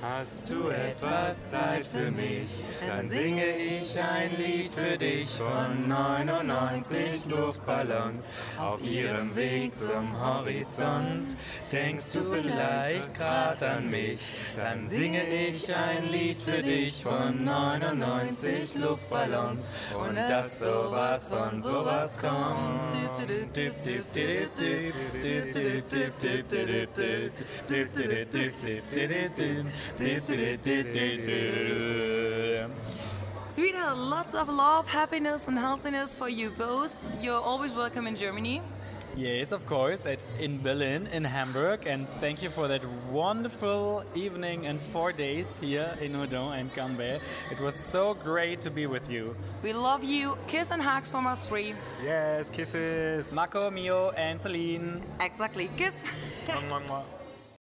Hast du etwas Zeit für mich? Dann singe ich ein Lied für dich von 99 Luftballons auf ihrem Weg zum Horizont. Denkst du vielleicht grad an mich? Dann singe ich ein Lied für dich von 99 Luftballons und dass sowas von sowas kommt. Sweetheart, lots of love, happiness, and healthiness for you both. You're always welcome in Germany. Yes, of course, at, in Berlin, in Hamburg, and thank you for that wonderful evening and four days here in Udon and Cambay. It was so great to be with you. We love you. Kiss and hugs from us three. Yes, kisses. Marco, Mio, and Celine. Exactly. Kiss.